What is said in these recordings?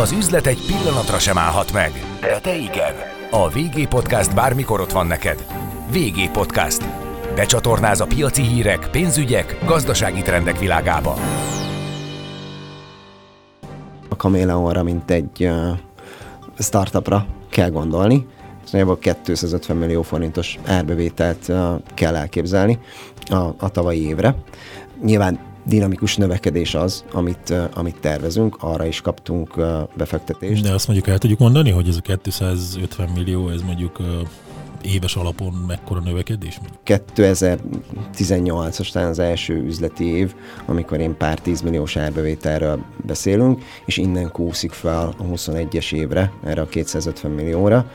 Az üzlet egy pillanatra sem állhat meg, de te igen. A VG Podcast bármikor ott van neked. VG Podcast. Becsatornáz a piaci hírek, pénzügyek, gazdasági trendek világába. A Kameleonra, mint egy uh, startupra kell gondolni, nagyjából 250 millió forintos árbevételt uh, kell elképzelni a, a tavalyi évre. Nyilván dinamikus növekedés az, amit, uh, amit tervezünk, arra is kaptunk uh, befektetést. De azt mondjuk el tudjuk mondani, hogy ez a 250 millió, ez mondjuk uh, éves alapon mekkora növekedés? 2018-as talán az első üzleti év, amikor én pár tízmilliós árbevételről beszélünk, és innen kúszik fel a 21-es évre, erre a 250 millióra.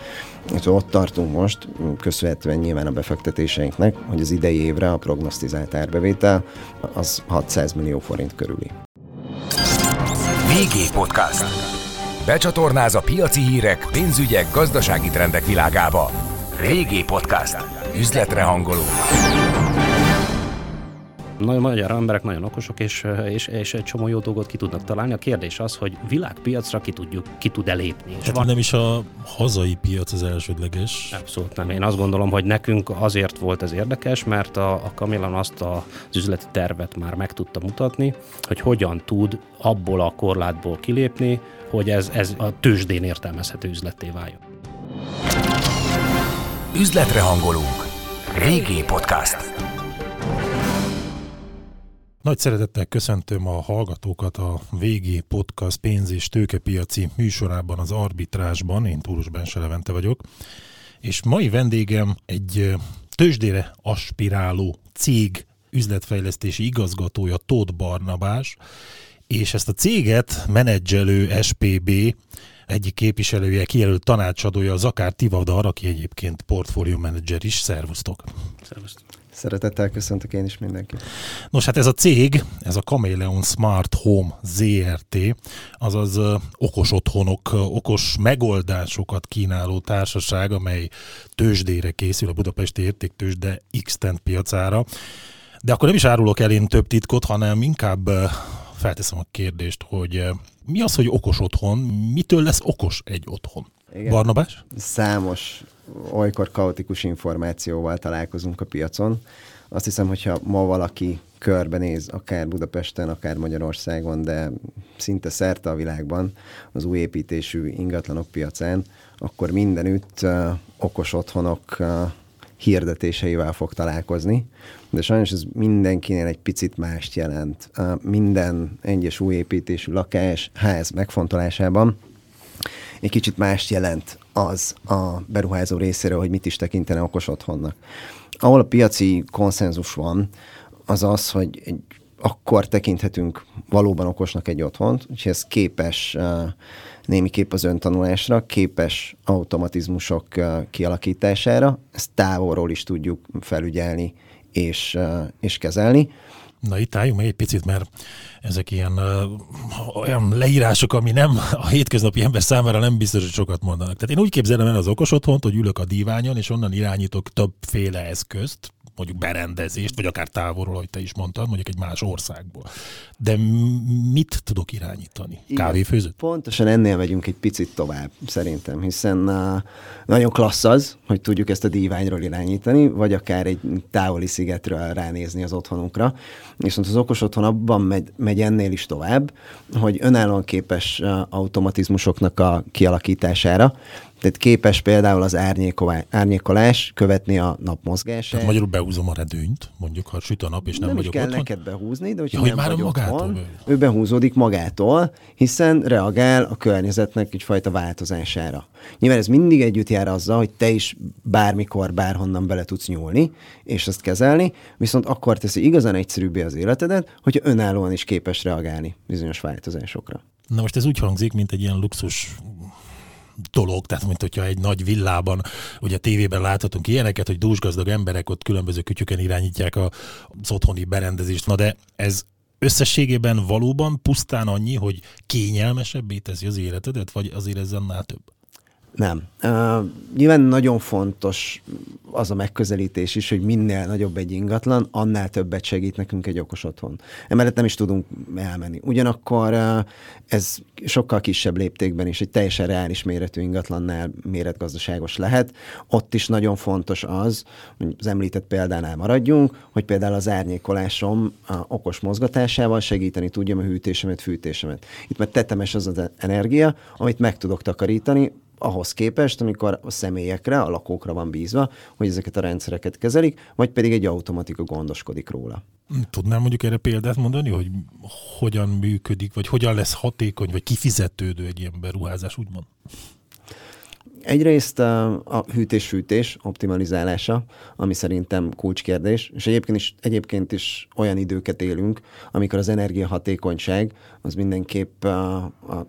És ott tartunk most, köszönhetően nyilván a befektetéseinknek, hogy az idei évre a prognosztizált árbevétel az 600 millió forint körüli. VG Podcast. Becsatornáz a piaci hírek, pénzügyek, gazdasági trendek világába. VG Podcast. Üzletre hangoló. Nagyon magyar emberek nagyon okosok, és, és, és egy csomó jó dolgot ki tudnak találni. A kérdés az, hogy világpiacra ki, tudjuk, ki tud elépni. És Tehát van, nem is a hazai piac az elsődleges. Abszolút nem. Én azt gondolom, hogy nekünk azért volt ez érdekes, mert a, a Kamillan azt a, az üzleti tervet már meg tudta mutatni, hogy hogyan tud abból a korlátból kilépni, hogy ez, ez a tőzsdén értelmezhető üzletté váljon. Üzletre hangolunk. VG Podcast. Nagy szeretettel köszöntöm a hallgatókat a VG Podcast pénz- és tőkepiaci műsorában, az arbitrásban. Én Túrus Bense vagyok. És mai vendégem egy tőzsdére aspiráló cég üzletfejlesztési igazgatója Tóth Barnabás, és ezt a céget menedzselő SPB egyik képviselője, kijelölt tanácsadója, Zakár Tivadar, aki egyébként portfólió menedzser is. Szervusztok! Szervusztok. Szeretettel köszöntök én is mindenkit. Nos, hát ez a cég, ez a Chameleon Smart Home ZRT, azaz okos otthonok, okos megoldásokat kínáló társaság, amely tőzsdére készül a Budapesti Értéktőzsde x piacára. De akkor nem is árulok el én több titkot, hanem inkább felteszem a kérdést, hogy mi az, hogy okos otthon, mitől lesz okos egy otthon? Igen. Barnabás? Számos olykor kaotikus információval találkozunk a piacon. Azt hiszem, hogyha ma valaki körbenéz, akár Budapesten, akár Magyarországon, de szinte szerte a világban az új építésű ingatlanok piacán, akkor mindenütt uh, okos otthonok uh, hirdetéseivel fog találkozni, de sajnos ez mindenkinél egy picit mást jelent. Minden egyes új építésű lakás, ház megfontolásában egy kicsit mást jelent az a beruházó részéről, hogy mit is tekintene okos otthonnak. Ahol a piaci konszenzus van, az az, hogy egy, akkor tekinthetünk valóban okosnak egy otthont, hogy ez képes némiképp az öntanulásra, képes automatizmusok uh, kialakítására, ezt távolról is tudjuk felügyelni és, uh, és kezelni. Na itt álljunk meg egy picit, mert ezek ilyen ö, olyan leírások, ami nem a hétköznapi ember számára nem biztos, hogy sokat mondanak. Tehát én úgy képzelem el az okos otthont, hogy ülök a diványon, és onnan irányítok többféle eszközt, mondjuk berendezést, vagy akár távolról, ahogy te is mondtad, mondjuk egy más országból. De mit tudok irányítani? Kávéfőzőt? Pontosan ennél megyünk egy picit tovább, szerintem, hiszen uh, nagyon klassz az, hogy tudjuk ezt a díványról irányítani, vagy akár egy távoli szigetről ránézni az otthonunkra. Viszont az okos otthon abban megy, megy ennél is tovább, hogy önállóan képes automatizmusoknak a kialakítására, tehát képes például az árnyékolá- árnyékolás követni a nap mozgását. Tehát magyarul behúzom a redőnyt, mondjuk ha süt a nap, és nem, nem vagyok kell otthon. neked behúzni, de hogyha Ja, hogy nem már vagy magától otthon, ő behúzódik magától, hiszen reagál a környezetnek egyfajta változására. Nyilván ez mindig együtt jár azzal, hogy te is bármikor, bárhonnan bele tudsz nyúlni, és ezt kezelni, viszont akkor teszi igazán egyszerűbbé az életedet, hogyha önállóan is képes reagálni bizonyos változásokra. Na most ez úgy hangzik, mint egy ilyen luxus dolog, tehát mint hogyha egy nagy villában, ugye a tévében láthatunk ilyeneket, hogy dúsgazdag emberek ott különböző kütyüken irányítják az otthoni berendezést. Na de ez összességében valóban pusztán annyi, hogy kényelmesebbé teszi az életedet, vagy azért ez annál több? Nem. Uh, nyilván nagyon fontos az a megközelítés is, hogy minél nagyobb egy ingatlan, annál többet segít nekünk egy okos otthon. Emellett nem is tudunk elmenni. Ugyanakkor uh, ez sokkal kisebb léptékben is egy teljesen reális méretű ingatlannál méretgazdaságos lehet. Ott is nagyon fontos az, hogy az említett példánál maradjunk, hogy például az árnyékolásom a okos mozgatásával segíteni tudjam a hűtésemet, fűtésemet. Itt mert tetemes az az energia, amit meg tudok takarítani, ahhoz képest, amikor a személyekre, a lakókra van bízva, hogy ezeket a rendszereket kezelik, vagy pedig egy automatika gondoskodik róla. Tudnám mondjuk erre példát mondani, hogy hogyan működik, vagy hogyan lesz hatékony, vagy kifizetődő egy ilyen beruházás, úgymond? Egyrészt a, hűtés-fűtés optimalizálása, ami szerintem kulcskérdés, és egyébként is, egyébként is olyan időket élünk, amikor az energiahatékonyság az mindenképp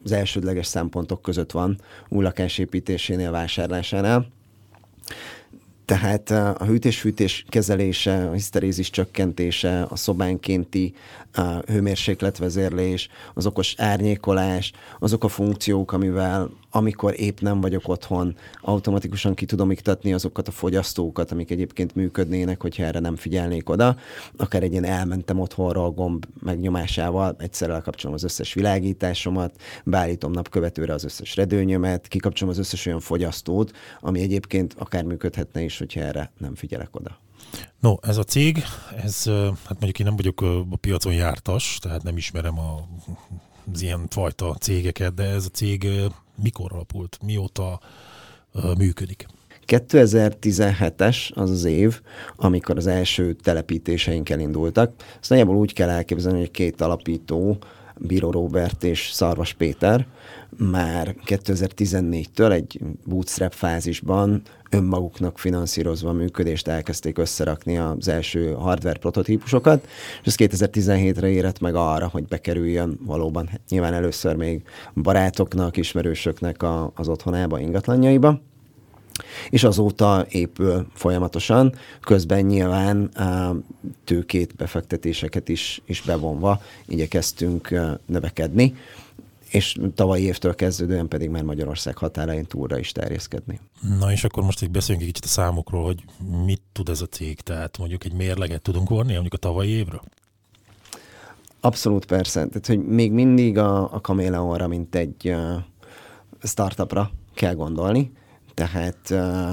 az elsődleges szempontok között van új lakásépítésénél, vásárlásánál. Tehát a hűtés-fűtés kezelése, a hiszterézis csökkentése, a szobánkénti a hőmérsékletvezérlés, az okos árnyékolás, azok a funkciók, amivel amikor épp nem vagyok otthon, automatikusan ki tudom iktatni azokat a fogyasztókat, amik egyébként működnének, hogyha erre nem figyelnék oda. Akár egy ilyen elmentem otthonra a gomb megnyomásával, egyszerre lekapcsolom az összes világításomat, beállítom napkövetőre az összes redőnyömet, kikapcsolom az összes olyan fogyasztót, ami egyébként akár működhetne is, hogyha erre nem figyelek oda. No, ez a cég, ez, hát mondjuk én nem vagyok a piacon jártas, tehát nem ismerem a, az ilyen fajta cégeket, de ez a cég mikor alapult, mióta működik? 2017-es az az év, amikor az első telepítéseink elindultak. Ezt nagyjából úgy kell elképzelni, hogy két alapító, Bíró Robert és Szarvas Péter már 2014-től egy bootstrap fázisban önmaguknak finanszírozva a működést elkezdték összerakni az első hardware prototípusokat, és ez 2017-re érett meg arra, hogy bekerüljön valóban hát nyilván először még barátoknak, ismerősöknek a, az otthonába, ingatlanjaiba. És azóta épül folyamatosan, közben nyilván tőkét, befektetéseket is, is bevonva igyekeztünk növekedni és tavalyi évtől kezdődően pedig már Magyarország határain túlra is terjeszkedni. Na és akkor most egy beszéljünk egy kicsit a számokról, hogy mit tud ez a cég, tehát mondjuk egy mérleget tudunk vonni mondjuk a tavalyi évről? Abszolút persze, tehát hogy még mindig a, a Kameleonra, mint egy uh, startupra kell gondolni, tehát uh,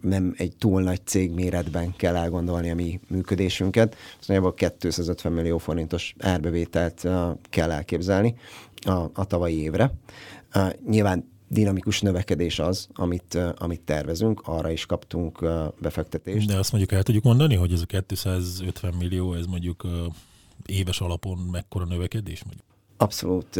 nem egy túl nagy cég méretben kell elgondolni a mi működésünket. Szóval 250 millió forintos árbevételt kell elképzelni a, a tavalyi évre. Uh, nyilván dinamikus növekedés az, amit, uh, amit tervezünk, arra is kaptunk uh, befektetést. De azt mondjuk el tudjuk mondani, hogy ez a 250 millió, ez mondjuk uh, éves alapon mekkora növekedés? Mondjuk? Abszolút,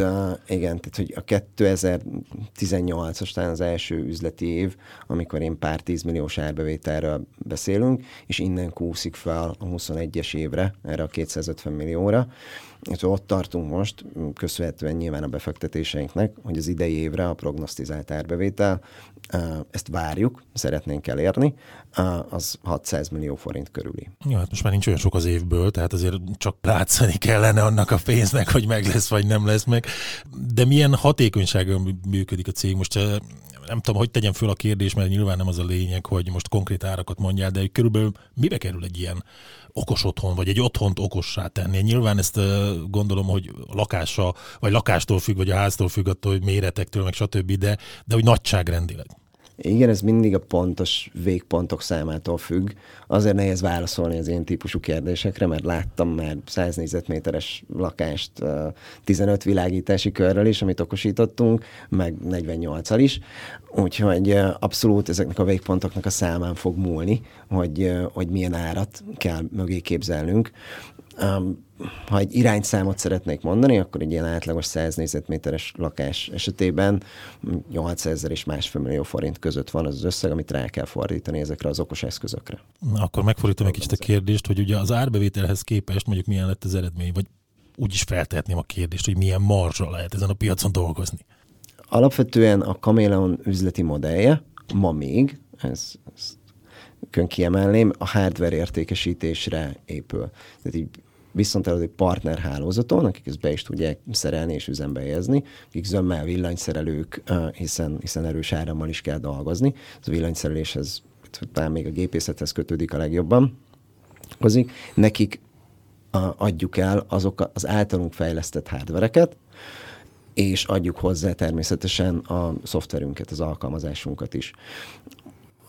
igen, tehát hogy a 2018-as talán az első üzleti év, amikor én pár tízmilliós árbevételről beszélünk, és innen kúszik fel a 21-es évre, erre a 250 millióra, és ott tartunk most, köszönhetően nyilván a befektetéseinknek, hogy az idei évre a prognosztizált árbevétel, ezt várjuk, szeretnénk elérni, az 600 millió forint körüli. Ja, hát most már nincs olyan sok az évből, tehát azért csak látszani kellene annak a pénznek, hogy meg lesz, vagy nem lesz meg. De milyen hatékonysággal működik a cég? Most nem tudom, hogy tegyem föl a kérdést, mert nyilván nem az a lényeg, hogy most konkrét árakat mondjál, de körülbelül mibe kerül egy ilyen okos otthon, vagy egy otthont okossá tenni? Nyilván ezt gondolom, hogy lakása, vagy lakástól függ, vagy a háztól függ, attól, hogy méretektől, meg stb., de, de hogy nagyságrendileg. Igen, ez mindig a pontos végpontok számától függ. Azért nehéz válaszolni az én típusú kérdésekre, mert láttam már 100 négyzetméteres lakást 15 világítási körrel is, amit okosítottunk, meg 48-al is. Úgyhogy abszolút ezeknek a végpontoknak a számán fog múlni, hogy, hogy milyen árat kell mögé képzelnünk. Ha egy irányszámot szeretnék mondani, akkor egy ilyen átlagos 100 négyzetméteres lakás esetében 800 ezer és másfél millió forint között van az, az összeg, amit rá kell fordítani ezekre az okos eszközökre. Na, akkor megfordítom egy kicsit a kérdést, hogy ugye az árbevételhez képest mondjuk milyen lett az eredmény, vagy úgy is feltehetném a kérdést, hogy milyen marzsa lehet ezen a piacon dolgozni. Alapvetően a Kameleon üzleti modellje ma még, ez, ez kiemelném, a hardware értékesítésre épül. Tehát így viszonteladói partnerhálózaton, akik ezt be is tudják szerelni és üzembe helyezni, akik zömmel villanyszerelők, hiszen, hiszen erős árammal is kell dolgozni. Ez a villanyszereléshez talán még a gépészethez kötődik a legjobban. Hozik. Nekik adjuk el azok az általunk fejlesztett hardvereket, és adjuk hozzá természetesen a szoftverünket, az alkalmazásunkat is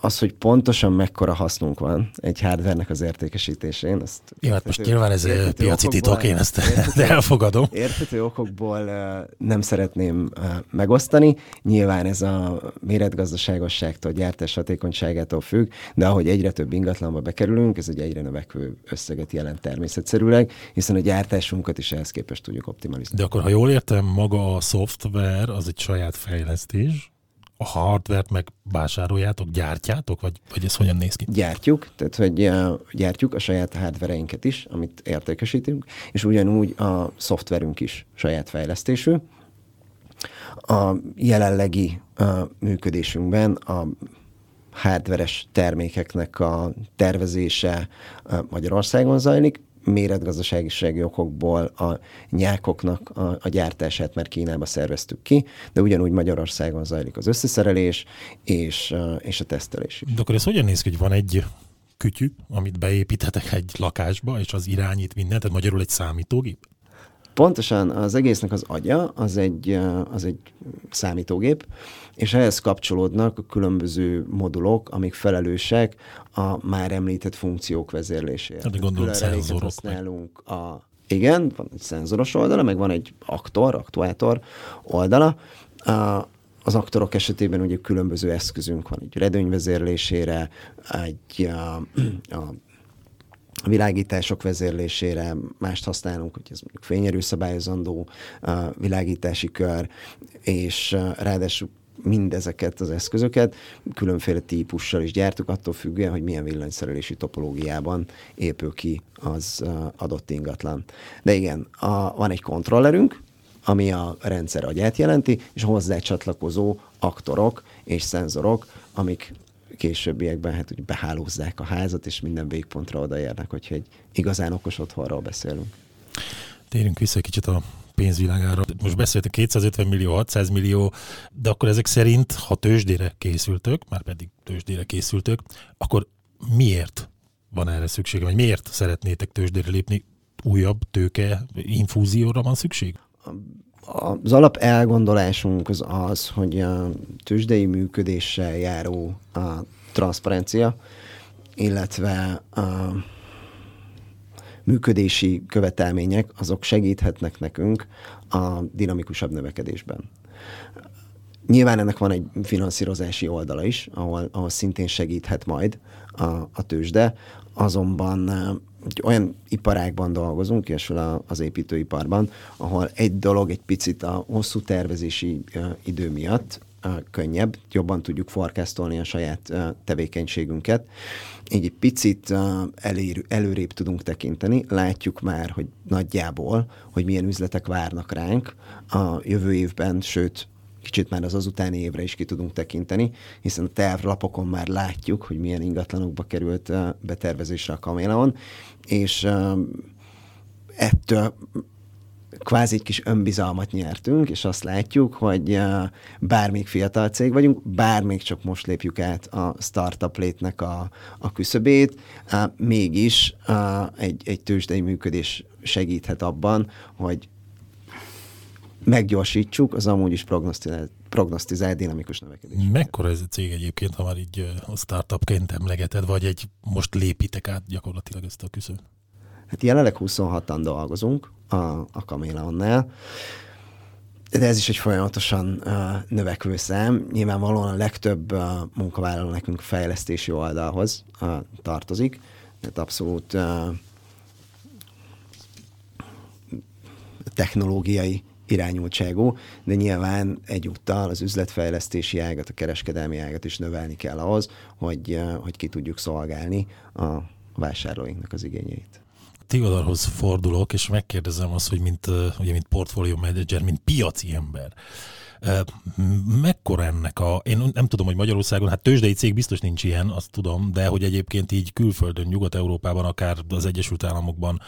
az, hogy pontosan mekkora hasznunk van egy hardvernek az értékesítésén. Azt Jó, hát most nyilván ez piaci titok, én ezt értető, elfogadom. Érthető okokból uh, nem szeretném uh, megosztani. Nyilván ez a méretgazdaságosságtól, gyártás hatékonyságától függ, de ahogy egyre több ingatlanba bekerülünk, ez egy egyre növekvő összeget jelent természetszerűleg, hiszen a gyártásunkat is ehhez képest tudjuk optimalizálni. De akkor, ha jól értem, maga a szoftver az egy saját fejlesztés, a hardvert meg vásároljátok, gyártjátok, vagy, vagy ez hogyan néz ki? Gyártjuk, tehát hogy gyártjuk a saját hardvereinket is, amit értékesítünk, és ugyanúgy a szoftverünk is saját fejlesztésű. A jelenlegi a működésünkben a hardveres termékeknek a tervezése Magyarországon zajlik, méretgazdaságisági okokból a nyákoknak a, a gyártását már Kínába szerveztük ki, de ugyanúgy Magyarországon zajlik az összeszerelés és, és a tesztelés is. De akkor ez hogyan néz ki, hogy van egy kütyű, amit beépíthetek egy lakásba, és az irányít mindent, tehát magyarul egy számítógép? Pontosan az egésznek az agya, az egy, az egy számítógép, és ehhez kapcsolódnak a különböző modulok, amik felelősek a már említett funkciók vezérlésére. Hát gondolom szenzorok. Használunk a, igen, van egy szenzoros oldala, meg van egy aktor, aktuátor oldala. A, az aktorok esetében ugye különböző eszközünk van, egy redőnyvezérlésére, egy a, a világítások vezérlésére, mást használunk, hogy ez mondjuk fényerő szabályozandó világítási kör, és ráadásul mindezeket az eszközöket különféle típussal is gyártuk, attól függően, hogy milyen villanyszerelési topológiában épül ki az adott ingatlan. De igen, a, van egy kontrollerünk, ami a rendszer agyát jelenti, és hozzá csatlakozó aktorok és szenzorok, amik későbbiekben hát úgy behálózzák a házat, és minden végpontra odaérnek, hogyha egy igazán okos otthonról beszélünk. Térjünk vissza egy kicsit a pénzvilágára. Most beszéltünk 250 millió, 600 millió, de akkor ezek szerint, ha tőzsdére készültök, már pedig tőzsdére készültök, akkor miért van erre szükség, vagy miért szeretnétek tőzsdére lépni? Újabb tőke infúzióra van szükség? Az alap elgondolásunk az az, hogy a tőzsdei működéssel járó a transzparencia, illetve a működési követelmények, azok segíthetnek nekünk a dinamikusabb növekedésben. Nyilván ennek van egy finanszírozási oldala is, ahol, ahol szintén segíthet majd a, a tőzsde, azonban olyan iparágban dolgozunk, kiesül az építőiparban, ahol egy dolog egy picit a hosszú tervezési idő miatt könnyebb, jobban tudjuk forecastolni a saját tevékenységünket. Így egy picit elér, előrébb tudunk tekinteni, látjuk már, hogy nagyjából, hogy milyen üzletek várnak ránk a jövő évben, sőt, kicsit már az azutáni évre is ki tudunk tekinteni, hiszen a tervlapokon már látjuk, hogy milyen ingatlanokba került betervezésre a Kaméleon, és ettől kvázi egy kis önbizalmat nyertünk, és azt látjuk, hogy bár még fiatal cég vagyunk, bár még csak most lépjük át a startup létnek a, a küszöbét, mégis egy, egy tőzsdei működés segíthet abban, hogy meggyorsítsuk az amúgy is prognosztizált, prognosztizált dinamikus növekedés. Mekkora ez a cég egyébként, ha már így a startupként emlegeted, vagy egy most lépitek át gyakorlatilag ezt a küszöt? Hát jelenleg 26-an dolgozunk a, a Kameleonnál, de ez is egy folyamatosan uh, növekvő szám. Nyilvánvalóan a legtöbb uh, munkavállaló nekünk fejlesztési oldalhoz uh, tartozik, tehát abszolút uh, technológiai irányultságú, de nyilván egyúttal az üzletfejlesztési ágat, a kereskedelmi ágat is növelni kell ahhoz, hogy, hogy ki tudjuk szolgálni a vásárlóinknak az igényeit. Ti oldalhoz fordulok, és megkérdezem azt, hogy mint, ugye, mint portfólió menedzser, mint piaci ember, Mekkora ennek a, én nem tudom, hogy Magyarországon, hát tőzsdei cég biztos nincs ilyen, azt tudom, de hogy egyébként így külföldön, Nyugat-Európában, akár az Egyesült Államokban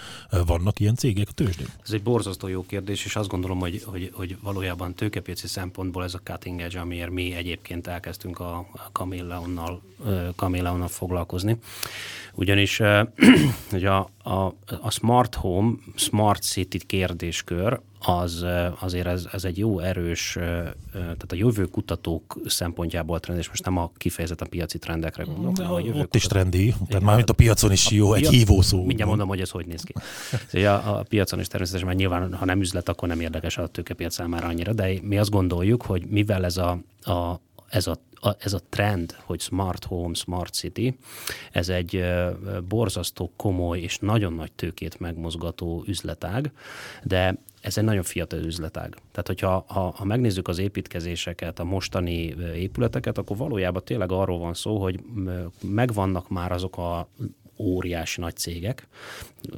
vannak ilyen cégek a tőzsdén? Ez egy borzasztó jó kérdés, és azt gondolom, hogy, hogy, hogy valójában tőkepiaci szempontból ez a cutting edge, amiért mi egyébként elkezdtünk a Camilleonnal, Camilleonnal foglalkozni. Ugyanis hogy a, a, a smart home, smart city kérdéskör, az azért ez, ez egy jó erős, tehát a jövő kutatók szempontjából trend, és most nem a kifejezetten piaci trendekre gondolok. De a jövő ott kutató... is trendi, tehát már a piacon is a jó, piac... egy hívószó. Mindjárt mondom, hogy ez hogy néz ki. Szóval a, a piacon is természetesen, mert nyilván, ha nem üzlet, akkor nem érdekes a tőkepiac számára annyira, de mi azt gondoljuk, hogy mivel ez a, a ez a a, ez a trend, hogy smart home, smart city, ez egy borzasztó komoly és nagyon nagy tőkét megmozgató üzletág, de ez egy nagyon fiatal üzletág. Tehát, hogyha ha, ha megnézzük az építkezéseket, a mostani épületeket, akkor valójában tényleg arról van szó, hogy megvannak már azok a óriási nagy cégek,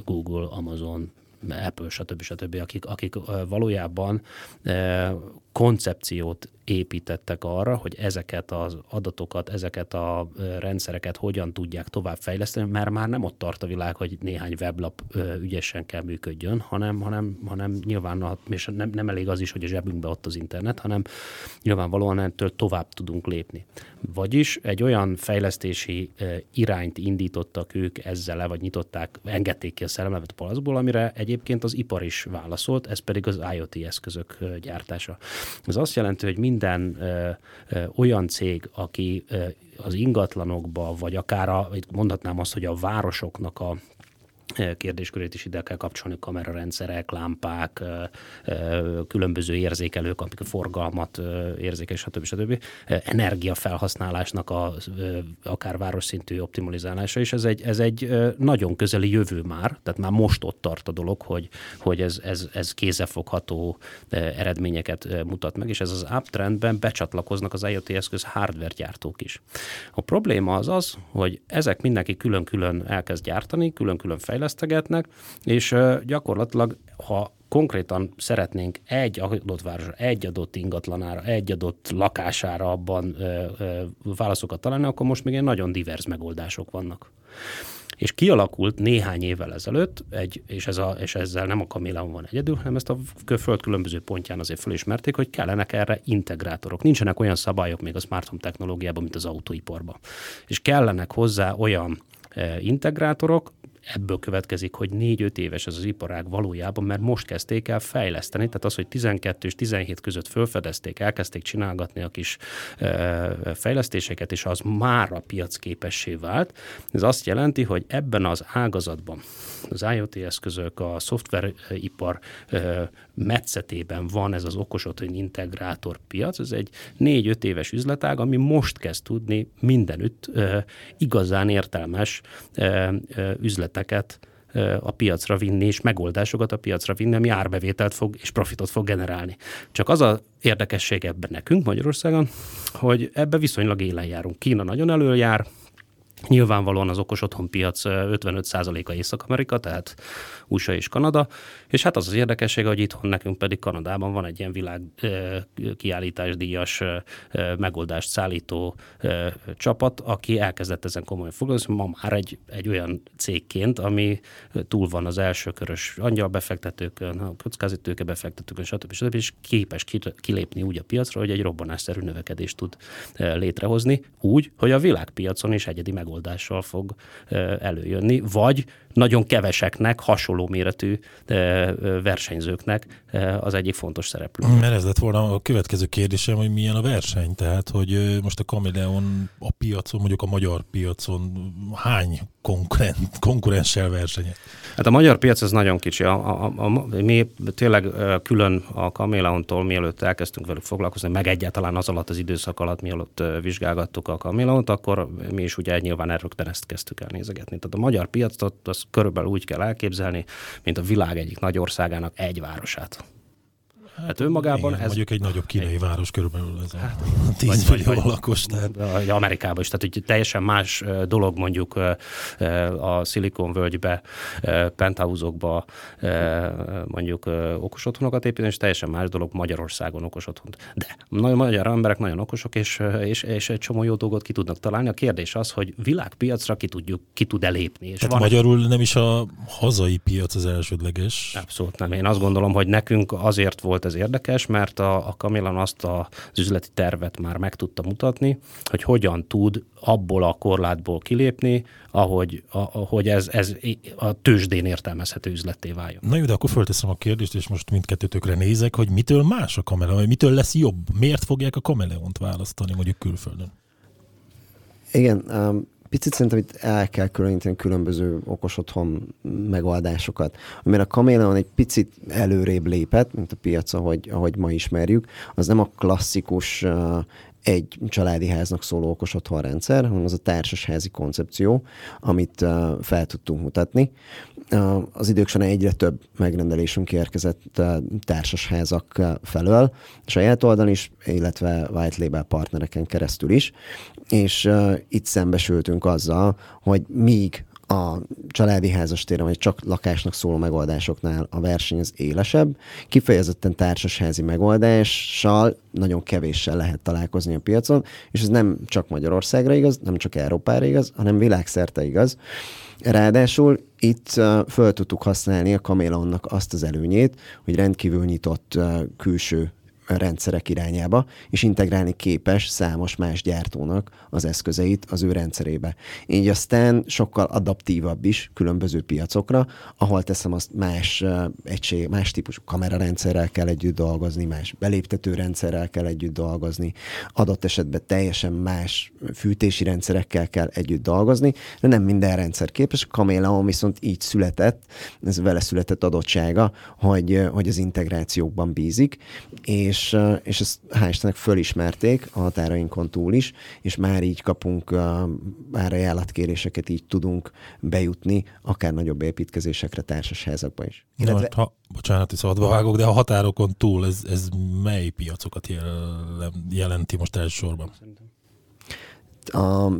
Google, Amazon, Apple, stb. stb., akik, akik valójában koncepciót építettek arra, hogy ezeket az adatokat, ezeket a rendszereket hogyan tudják tovább fejleszteni, mert már nem ott tart a világ, hogy néhány weblap ügyesen kell működjön, hanem, hanem, hanem nyilván, és nem, nem elég az is, hogy a zsebünkbe ott az internet, hanem nyilvánvalóan ettől tovább tudunk lépni. Vagyis egy olyan fejlesztési irányt indítottak ők ezzel le, vagy nyitották, engedték ki a szellemet a palaszból, amire egyébként az ipar is válaszolt, ez pedig az IoT eszközök gyártása. Ez azt jelenti, hogy minden ö, ö, olyan cég, aki ö, az ingatlanokba, vagy akár a, mondhatnám azt, hogy a városoknak a kérdéskörét is ide kell kapcsolni, kamerarendszerek, lámpák, különböző érzékelők, amik a forgalmat érzékel, stb. stb. Energiafelhasználásnak a, akár város szintű optimalizálása, és ez egy, ez egy nagyon közeli jövő már, tehát már most ott tart a dolog, hogy, hogy ez, ez, ez kézefogható eredményeket mutat meg, és ez az uptrendben becsatlakoznak az IoT eszköz hardware gyártók is. A probléma az az, hogy ezek mindenki külön-külön elkezd gyártani, külön-külön fejleszteni, fejlesztegetnek, és gyakorlatilag, ha konkrétan szeretnénk egy adott város, egy adott ingatlanára, egy adott lakására abban ö, ö, válaszokat találni, akkor most még egy nagyon divers megoldások vannak. És kialakult néhány évvel ezelőtt, egy, és, ez a, és ezzel nem a Kamilán van egyedül, hanem ezt a föld különböző pontján azért fölismerték, hogy kellenek erre integrátorok. Nincsenek olyan szabályok még a smart home technológiában, mint az autóiparban. És kellenek hozzá olyan integrátorok, ebből következik, hogy 4-5 éves ez az iparág valójában, mert most kezdték el fejleszteni, tehát az, hogy 12 és 17 között felfedezték, elkezdték csinálgatni a kis fejlesztéseket, és az már a piac képessé vált. Ez azt jelenti, hogy ebben az ágazatban az IoT eszközök, a szoftveripar metszetében van ez az okos otthoni integrátor piac, ez egy 4-5 éves üzletág, ami most kezd tudni mindenütt igazán értelmes üzlet ötleteket a piacra vinni, és megoldásokat a piacra vinni, ami árbevételt fog és profitot fog generálni. Csak az a érdekesség ebben nekünk Magyarországon, hogy ebbe viszonylag élen járunk. Kína nagyon előjár, Nyilvánvalóan az okos otthonpiac 55%-a Észak-Amerika, tehát USA és Kanada, és hát az az érdekesség, hogy itthon nekünk pedig Kanadában van egy ilyen világ kiállításdíjas megoldást szállító csapat, aki elkezdett ezen komolyan foglalkozni, ma már egy, egy olyan cégként, ami túl van az első körös angyalbefektetőkön, a kockázati tőkebefektetőkön, stb. stb. és képes kilépni úgy a piacra, hogy egy robbanásszerű növekedést tud létrehozni, úgy, hogy a világpiacon is egyedi megoldással fog előjönni, vagy nagyon keveseknek, hasonló méretű versenyzőknek az egyik fontos szereplő. Mert ez lett volna a következő kérdésem, hogy milyen a verseny, tehát hogy most a Kameleon a piacon, mondjuk a magyar piacon hány konkurent, konkurenssel versenyez? Hát a magyar piac az nagyon kicsi. A, a, a, mi tényleg külön a Kameleontól, mielőtt elkezdtünk velük foglalkozni, meg egyáltalán az alatt az időszak alatt, mielőtt vizsgálgattuk a Kameleont, akkor mi is ugye nyilván rögtön ezt kezdtük el nézegetni. Tehát a magyar piacot az körülbelül úgy kell elképzelni, mint a világ egyik nagy országának egy városát. Hát önmagában Igen, ez... mondjuk egy nagyobb kínai város körülbelül ez a Hát, 10 vagy- millió lakos. Tehát Amerikában is, tehát hogy teljesen más dolog mondjuk a Silicon völgybe, ö, penthouse-okba ö, mondjuk okos otthonokat építeni, és teljesen más dolog Magyarországon okos otthont. De magyar emberek nagyon okosok, és, és, és egy csomó jó dolgot ki tudnak találni. A kérdés az, hogy világpiacra ki, tudjuk, ki tud elépni. És Tehát van magyarul nem is a hazai piac az elsődleges. Abszolút nem. Én azt gondolom, hogy nekünk azért volt ez érdekes, mert a, a Kamillan azt a, az üzleti tervet már meg tudta mutatni, hogy hogyan tud abból a korlátból kilépni, ahogy, a, ahogy ez, ez a tőzsdén értelmezhető üzletté váljon. Na jó, de akkor fölteszem a kérdést, és most mindkettőtökre nézek, hogy mitől más a kameleon, vagy mitől lesz jobb? Miért fogják a kameleont választani mondjuk külföldön? Igen, um, picit szerintem itt el kell különíteni különböző okos otthon megoldásokat. Amire a Chameleon egy picit előrébb lépett, mint a piac, ahogy, ahogy ma ismerjük, az nem a klasszikus uh, egy családi háznak szóló okos otthonrendszer, hanem az a társasházi koncepció, amit uh, fel tudtunk mutatni. Az idők során egyre több megrendelésünk érkezett uh, társasházak felől, saját oldalon is, illetve white label partnereken keresztül is, és itt szembesültünk azzal, hogy míg a családi házastéren, vagy csak lakásnak szóló megoldásoknál a verseny az élesebb. Kifejezetten társasházi megoldással nagyon kevéssel lehet találkozni a piacon, és ez nem csak Magyarországra igaz, nem csak Európára igaz, hanem világszerte igaz. Ráadásul itt föl tudtuk használni a Kamélonnak azt az előnyét, hogy rendkívül nyitott külső rendszerek irányába, és integrálni képes számos más gyártónak az eszközeit az ő rendszerébe. Így aztán sokkal adaptívabb is különböző piacokra, ahol teszem azt más egység, más típusú kamerarendszerrel kell együtt dolgozni, más beléptető rendszerrel kell együtt dolgozni, adott esetben teljesen más fűtési rendszerekkel kell együtt dolgozni, de nem minden rendszer képes. Kameleon viszont így született, ez vele született adottsága, hogy, hogy az integrációkban bízik, és, és ezt hál' Istennek fölismerték a határainkon túl is, és már így kapunk uh, már ajánlatkéréseket, így tudunk bejutni, akár nagyobb építkezésekre, társasházakba is. Illetve... Most, ha, bocsánat, hogy szabadba vágok, de a határokon túl ez, ez mely piacokat jel- jelenti most elsősorban? A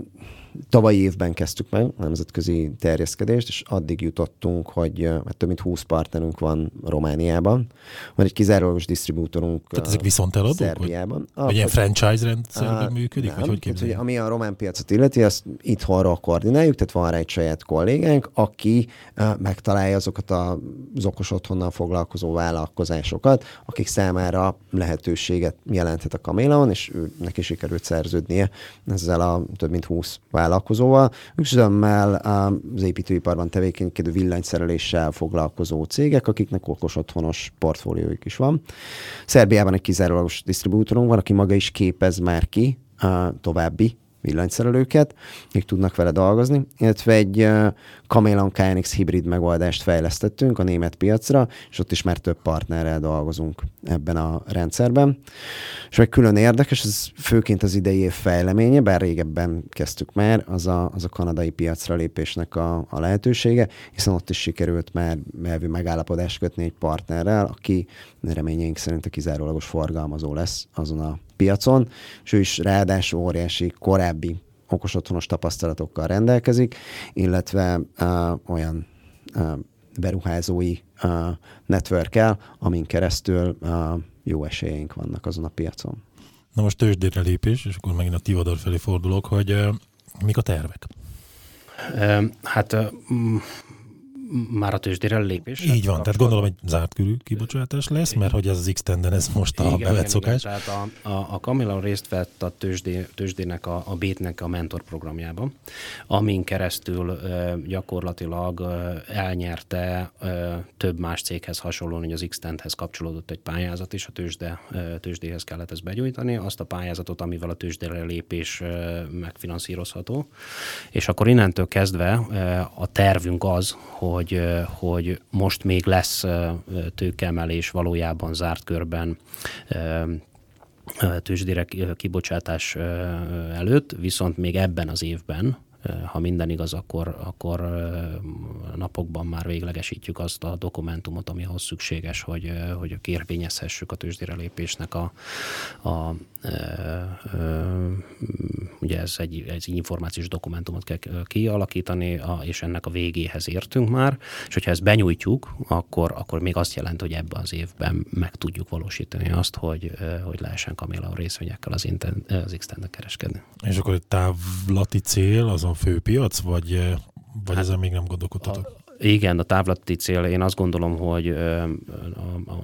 tavalyi évben kezdtük meg a nemzetközi terjeszkedést, és addig jutottunk, hogy hát több mint 20 partnerünk van Romániában. Van egy kizárólagos disztribútorunk Tehát ezek viszont eladók? Szerbiában. Vagy, vagy ilyen franchise rendszerben működik? Nem, vagy hogy tehát, hogy ami a román piacot illeti, azt itthonról koordináljuk, tehát van rá egy saját kollégánk, aki uh, megtalálja azokat az okos otthonnal foglalkozó vállalkozásokat, akik számára lehetőséget jelenthet a Kameleon, és ő, neki sikerült szerződnie ezzel a több mint 20 vállalkozóval. Üzemmel az építőiparban tevékenykedő villanyszereléssel foglalkozó cégek, akiknek okos otthonos portfóliójuk is van. Szerbiában egy kizárólagos disztribútorunk van, aki maga is képez már ki további villanyszerelőket, akik tudnak vele dolgozni, illetve egy Chameleon KNX hibrid megoldást fejlesztettünk a német piacra, és ott is már több partnerrel dolgozunk ebben a rendszerben. És meg külön érdekes, ez főként az idei év fejleménye, bár régebben kezdtük már, az a, az a kanadai piacra lépésnek a, a lehetősége, hiszen ott is sikerült már elvű megállapodást kötni egy partnerrel, aki reményeink szerint a kizárólagos forgalmazó lesz azon a piacon, és ő is ráadásul óriási korábbi okos otthonos tapasztalatokkal rendelkezik, illetve uh, olyan uh, beruházói uh, network amin keresztül uh, jó esélyeink vannak azon a piacon. Na most tőzsdére lépés, és akkor megint a Tivadar felé fordulok, hogy uh, mik a tervek? Uh, hát uh, már a tőzsdére lépés. Így van, tehát gondolom egy zárt körű kibocsátás lesz, mert hogy ez az x ez most a igen, bevett igen, szokás. Igen, tehát a, a, a Camilla részt vett a tőzsdé, tőzsdének, a, a Bétnek a mentor programjában, amin keresztül ö, gyakorlatilag ö, elnyerte ö, több más céghez hasonlóan, hogy az x kapcsolódott egy pályázat, és a tőzsde, ö, tőzsdéhez kellett ezt begyújtani, azt a pályázatot, amivel a tőzsdére lépés ö, megfinanszírozható. És akkor innentől kezdve ö, a tervünk az, hogy hogy, hogy most még lesz tőkeemelés valójában zárt körben tőzsdére kibocsátás előtt, viszont még ebben az évben ha minden igaz, akkor, akkor napokban már véglegesítjük azt a dokumentumot, ami ahhoz szükséges, hogy, hogy kérvényezhessük a tőzsdére lépésnek a, a ugye ez egy, egy információs dokumentumot kell kialakítani, a, és ennek a végéhez értünk már, és hogyha ezt benyújtjuk, akkor, akkor még azt jelent, hogy ebben az évben meg tudjuk valósítani azt, hogy, hogy lehessen Kamila részvényekkel az, az x kereskedni. És akkor egy távlati cél az a főpiac, vagy, vagy hát, ezen még nem gondolkodtatok? Igen, a távlati cél, én azt gondolom, hogy a, a, a,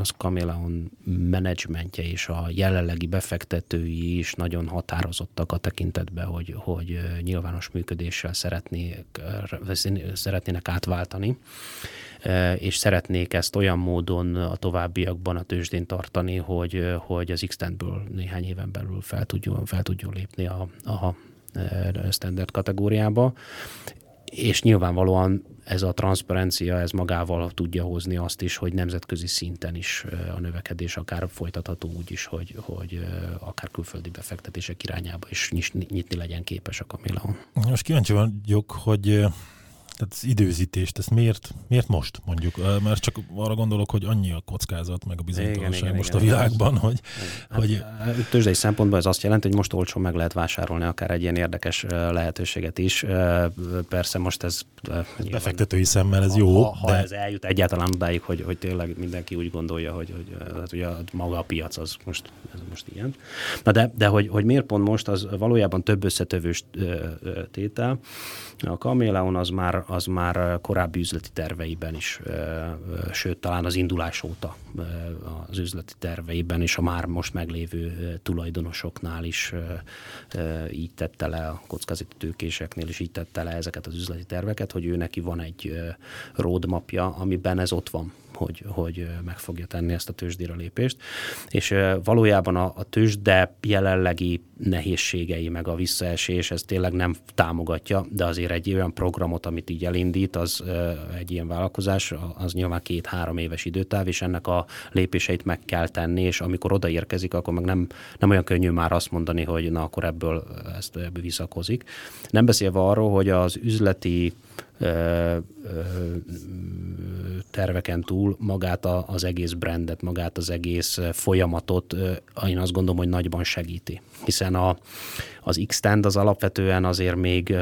a Scameleon menedzsmentje és a jelenlegi befektetői is nagyon határozottak a tekintetben, hogy, hogy nyilvános működéssel szeretnék, szeretnének átváltani és szeretnék ezt olyan módon a továbbiakban a tőzsdén tartani, hogy, hogy az x néhány éven belül fel tudjon, fel tudjon lépni a, a standard kategóriába és nyilvánvalóan ez a transzparencia, ez magával tudja hozni azt is, hogy nemzetközi szinten is a növekedés akár folytatható úgy is, hogy, hogy akár külföldi befektetések irányába is nyitni legyen képes a Kamilaon. Most kíváncsi vagyok, hogy tehát az időzítést, ezt miért, miért most mondjuk? Mert csak arra gondolok, hogy annyi a kockázat, meg a bizonytalanság igen, most igen, a világban, hogy... Hát, hogy... Tőzsdei szempontból ez azt jelenti, hogy most olcsó meg lehet vásárolni akár egy ilyen érdekes lehetőséget is. Persze most ez... Nyilván, befektetői szemmel ez jó, ha, ha de... ez eljut egyáltalán odáig, hogy, hogy tényleg mindenki úgy gondolja, hogy, hogy, hát ugye maga a piac az most, ez most ilyen. Na de, de hogy, hogy miért pont most, az valójában több összetövős tétel. A Kaméleon az már az már korábbi üzleti terveiben is, sőt talán az indulás óta az üzleti terveiben is a már most meglévő tulajdonosoknál is így tette le a kockázati tőkéseknél is így tette le ezeket az üzleti terveket, hogy ő neki van egy roadmapja, amiben ez ott van hogy, hogy meg fogja tenni ezt a tőzsdére lépést. És valójában a, a tőzsde jelenlegi nehézségei, meg a visszaesés, ez tényleg nem támogatja, de azért egy olyan programot, amit így elindít, az egy ilyen vállalkozás, az nyilván két-három éves időtáv, és ennek a lépéseit meg kell tenni, és amikor odaérkezik, akkor meg nem, nem olyan könnyű már azt mondani, hogy na akkor ebből ezt ebből visszakozik. Nem beszélve arról, hogy az üzleti terveken túl magát az egész brandet, magát az egész folyamatot én azt gondolom, hogy nagyban segíti. Hiszen a, az X-Tend az alapvetően azért még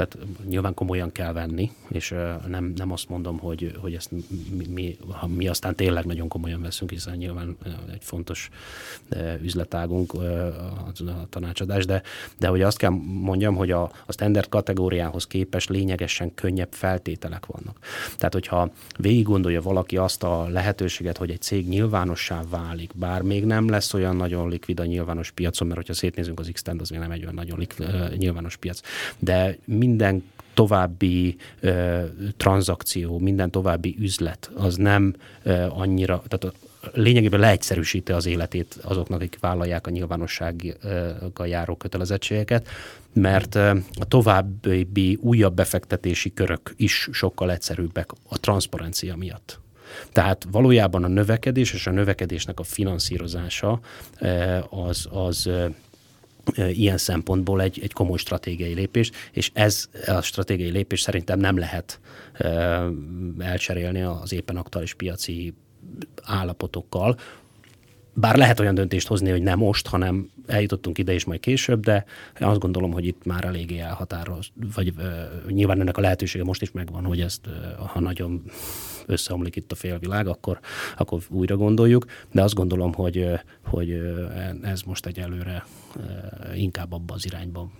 tehát nyilván komolyan kell venni, és nem, nem azt mondom, hogy, hogy ezt mi, mi, mi aztán tényleg nagyon komolyan veszünk, hiszen nyilván egy fontos üzletágunk a tanácsadás, de, de hogy azt kell mondjam, hogy a, a standard kategóriához képest lényegesen könnyebb feltételek vannak. Tehát, hogyha végig gondolja valaki azt a lehetőséget, hogy egy cég nyilvánossá válik, bár még nem lesz olyan nagyon likvid a nyilvános piacon, mert hogyha szétnézünk az x az még nem egy olyan nagyon likvid, nyilvános piac, de minden további ö, tranzakció, minden további üzlet, az nem ö, annyira, tehát lényegében leegyszerűsíti az életét azoknak, akik vállalják a nyilvánossággal járó kötelezettségeket, mert a további újabb befektetési körök is sokkal egyszerűbbek a transzparencia miatt. Tehát valójában a növekedés és a növekedésnek a finanszírozása az, az ilyen szempontból egy, egy komoly stratégiai lépés, és ez a stratégiai lépés szerintem nem lehet elcserélni az éppen aktuális piaci állapotokkal, bár lehet olyan döntést hozni, hogy nem most, hanem eljutottunk ide is majd később, de azt gondolom, hogy itt már eléggé elhatároz, vagy uh, nyilván ennek a lehetősége most is megvan, hogy ezt, uh, ha nagyon összeomlik itt a félvilág, akkor, akkor újra gondoljuk, de azt gondolom, hogy, hogy ez most egyelőre inkább abba az irányba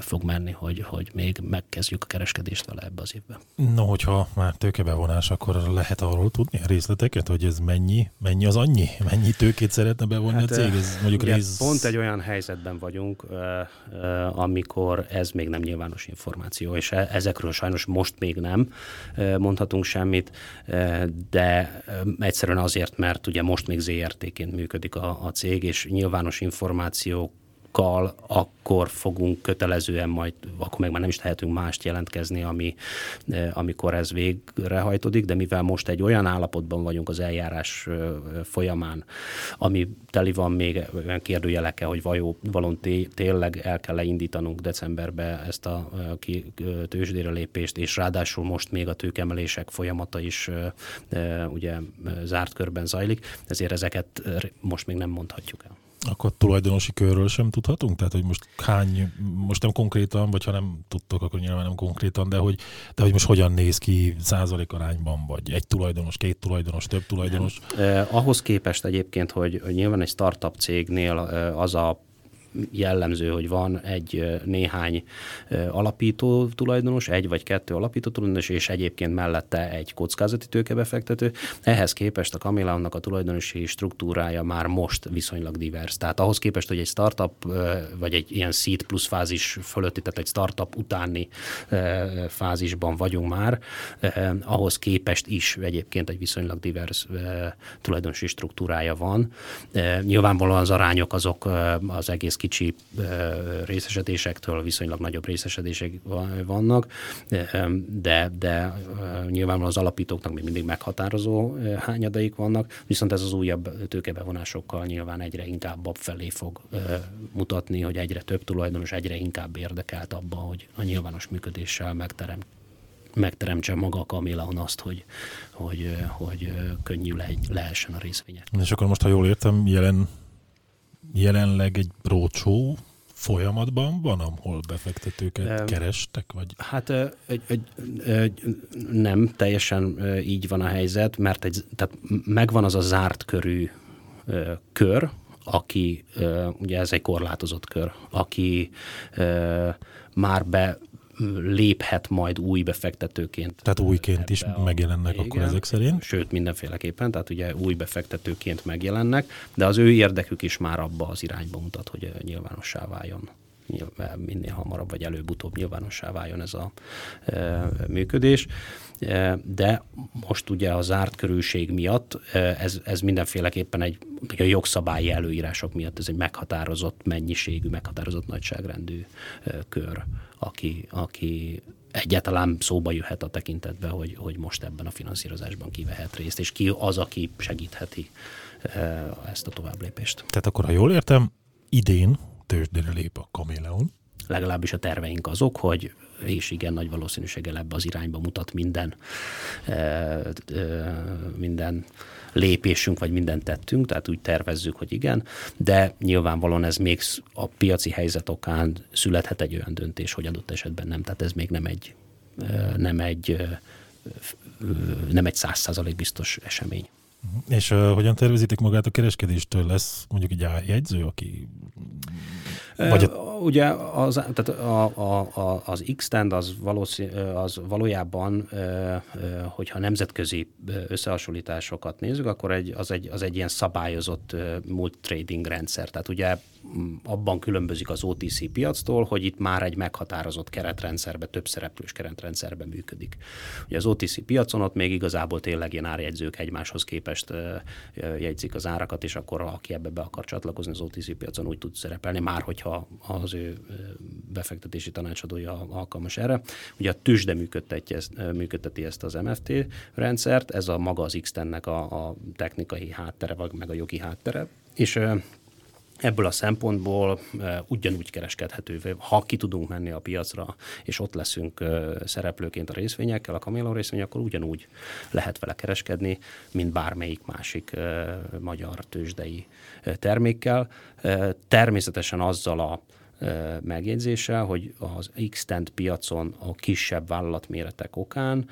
fog menni, hogy, hogy még megkezdjük a kereskedést vele ebbe az évben. No, hogyha már tőkebevonás, akkor lehet arról tudni a részleteket, hogy ez mennyi, mennyi az annyi? Mennyi tőkét szeretne bevonni hát, a cég? Ez mondjuk ugye, rész... Pont egy olyan helyzetben vagyunk, amikor ez még nem nyilvános információ, és e, ezekről sajnos most még nem mondhatunk semmit, de egyszerűen azért, mert ugye most még ZRT-ként működik a, a cég, és nyilvános információk kal, akkor fogunk kötelezően majd, akkor meg már nem is tehetünk mást jelentkezni, ami, amikor ez végrehajtódik, de mivel most egy olyan állapotban vagyunk az eljárás folyamán, ami teli van még olyan kérdőjelekkel, hogy vajon, valon tényleg el kell leindítanunk decemberbe ezt a tőzsdére lépést, és ráadásul most még a tőkemelések folyamata is ugye zárt körben zajlik, ezért ezeket most még nem mondhatjuk el. Akkor tulajdonosi körről sem tudhatunk? Tehát, hogy most hány, most nem konkrétan, vagy ha nem tudtok, akkor nyilván nem konkrétan, de hogy, de hogy most hogyan néz ki százalék arányban, vagy egy tulajdonos, két tulajdonos, több tulajdonos? Eh, ahhoz képest egyébként, hogy, hogy nyilván egy startup cégnél az a jellemző, hogy van egy néhány alapító tulajdonos, egy vagy kettő alapító tulajdonos, és egyébként mellette egy kockázati tőkebefektető. Ehhez képest a Kamilánnak a tulajdonosi struktúrája már most viszonylag divers. Tehát ahhoz képest, hogy egy startup vagy egy ilyen seed plusz fázis fölötti, tehát egy startup utáni fázisban vagyunk már, ahhoz képest is egyébként egy viszonylag divers tulajdonosi struktúrája van. Nyilvánvalóan az arányok azok az egész kicsi részesedésektől viszonylag nagyobb részesedések vannak, de, de nyilvánvalóan az alapítóknak még mindig meghatározó hányadaik vannak, viszont ez az újabb tőkebevonásokkal nyilván egyre inkább felé fog mutatni, hogy egyre több tulajdonos egyre inkább érdekelt abban, hogy a nyilvános működéssel megterem, megteremtse maga a Kamilahon azt, hogy, hogy, hogy könnyű le, lehessen a részvények. És akkor most, ha jól értem, jelen jelenleg egy rócsó folyamatban van, ahol befektetőket um, kerestek? Vagy? Hát egy, egy, egy, nem, teljesen így van a helyzet, mert egy, tehát megvan az a zárt körű kör, aki, ugye ez egy korlátozott kör, aki már be léphet majd új befektetőként. Tehát újként is megjelennek igen, akkor ezek szerint? Sőt, mindenféleképpen, tehát ugye új befektetőként megjelennek, de az ő érdekük is már abba az irányba mutat, hogy nyilvánossá váljon minél hamarabb vagy előbb-utóbb nyilvánossá váljon ez a e, működés. E, de most ugye a zárt körülség miatt e, ez, ez mindenféleképpen egy a jogszabályi előírások miatt ez egy meghatározott mennyiségű, meghatározott nagyságrendű e, kör, aki, aki egyáltalán szóba jöhet a tekintetbe, hogy, hogy most ebben a finanszírozásban kivehet részt, és ki az, aki segítheti ezt a továbblépést. Tehát akkor, ha jól értem, idén tőzsdére lép a Kameleon. Legalábbis a terveink azok, hogy és igen, nagy valószínűséggel ebbe az irányba mutat minden, minden lépésünk, vagy minden tettünk, tehát úgy tervezzük, hogy igen, de nyilvánvalóan ez még a piaci helyzet okán születhet egy olyan döntés, hogy adott esetben nem, tehát ez még nem egy, nem egy nem egy száz százalék biztos esemény. És uh, hogyan tervezitek magát a kereskedéstől? Lesz mondjuk egy jegyző, aki vagy a... Ugye az, tehát a, a, a, az X-tend az, az valójában, hogyha nemzetközi összehasonlításokat nézzük, akkor egy, az, egy, az egy ilyen szabályozott multi trading rendszer. Tehát ugye abban különbözik az OTC piactól, hogy itt már egy meghatározott keretrendszerbe, több szereplős keretrendszerben működik. Ugye az OTC piacon ott még igazából tényleg ilyen árjegyzők egymáshoz képest jegyzik az árakat, és akkor aki ebbe be akar csatlakozni az OTC piacon úgy tud szerepelni, már hogyha az ő befektetési tanácsadója alkalmas erre. Ugye a tüzsde működteti ezt, működteti ezt az MFT rendszert, ez a maga az x a, a technikai háttere, vagy meg a jogi háttere, és Ebből a szempontból ugyanúgy kereskedhető, ha ki tudunk menni a piacra, és ott leszünk szereplőként a részvényekkel, a kamélon részvény, akkor ugyanúgy lehet vele kereskedni, mint bármelyik másik magyar tőzsdei termékkel. Természetesen azzal a megjegyzéssel, hogy az x piacon a kisebb vállalatméretek okán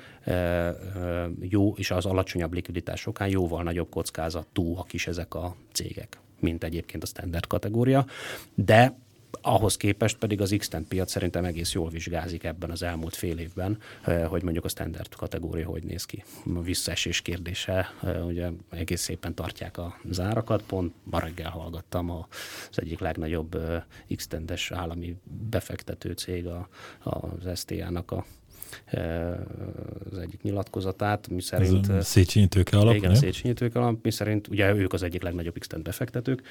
jó, és az alacsonyabb likviditás okán jóval nagyobb kockázatú a kis ezek a cégek mint egyébként a standard kategória, de ahhoz képest pedig az x piac szerintem egész jól vizsgázik ebben az elmúlt fél évben, eh, hogy mondjuk a standard kategória hogy néz ki. A visszaesés kérdése, eh, ugye egész szépen tartják a zárakat, pont ma reggel hallgattam az egyik legnagyobb eh, x állami befektető cég, az STA-nak a az egyik nyilatkozatát, mi szerint... Széchenyi tőke alap, Igen, Széchenyi tőke alap, mi szerint, ugye ők az egyik legnagyobb x befektetők,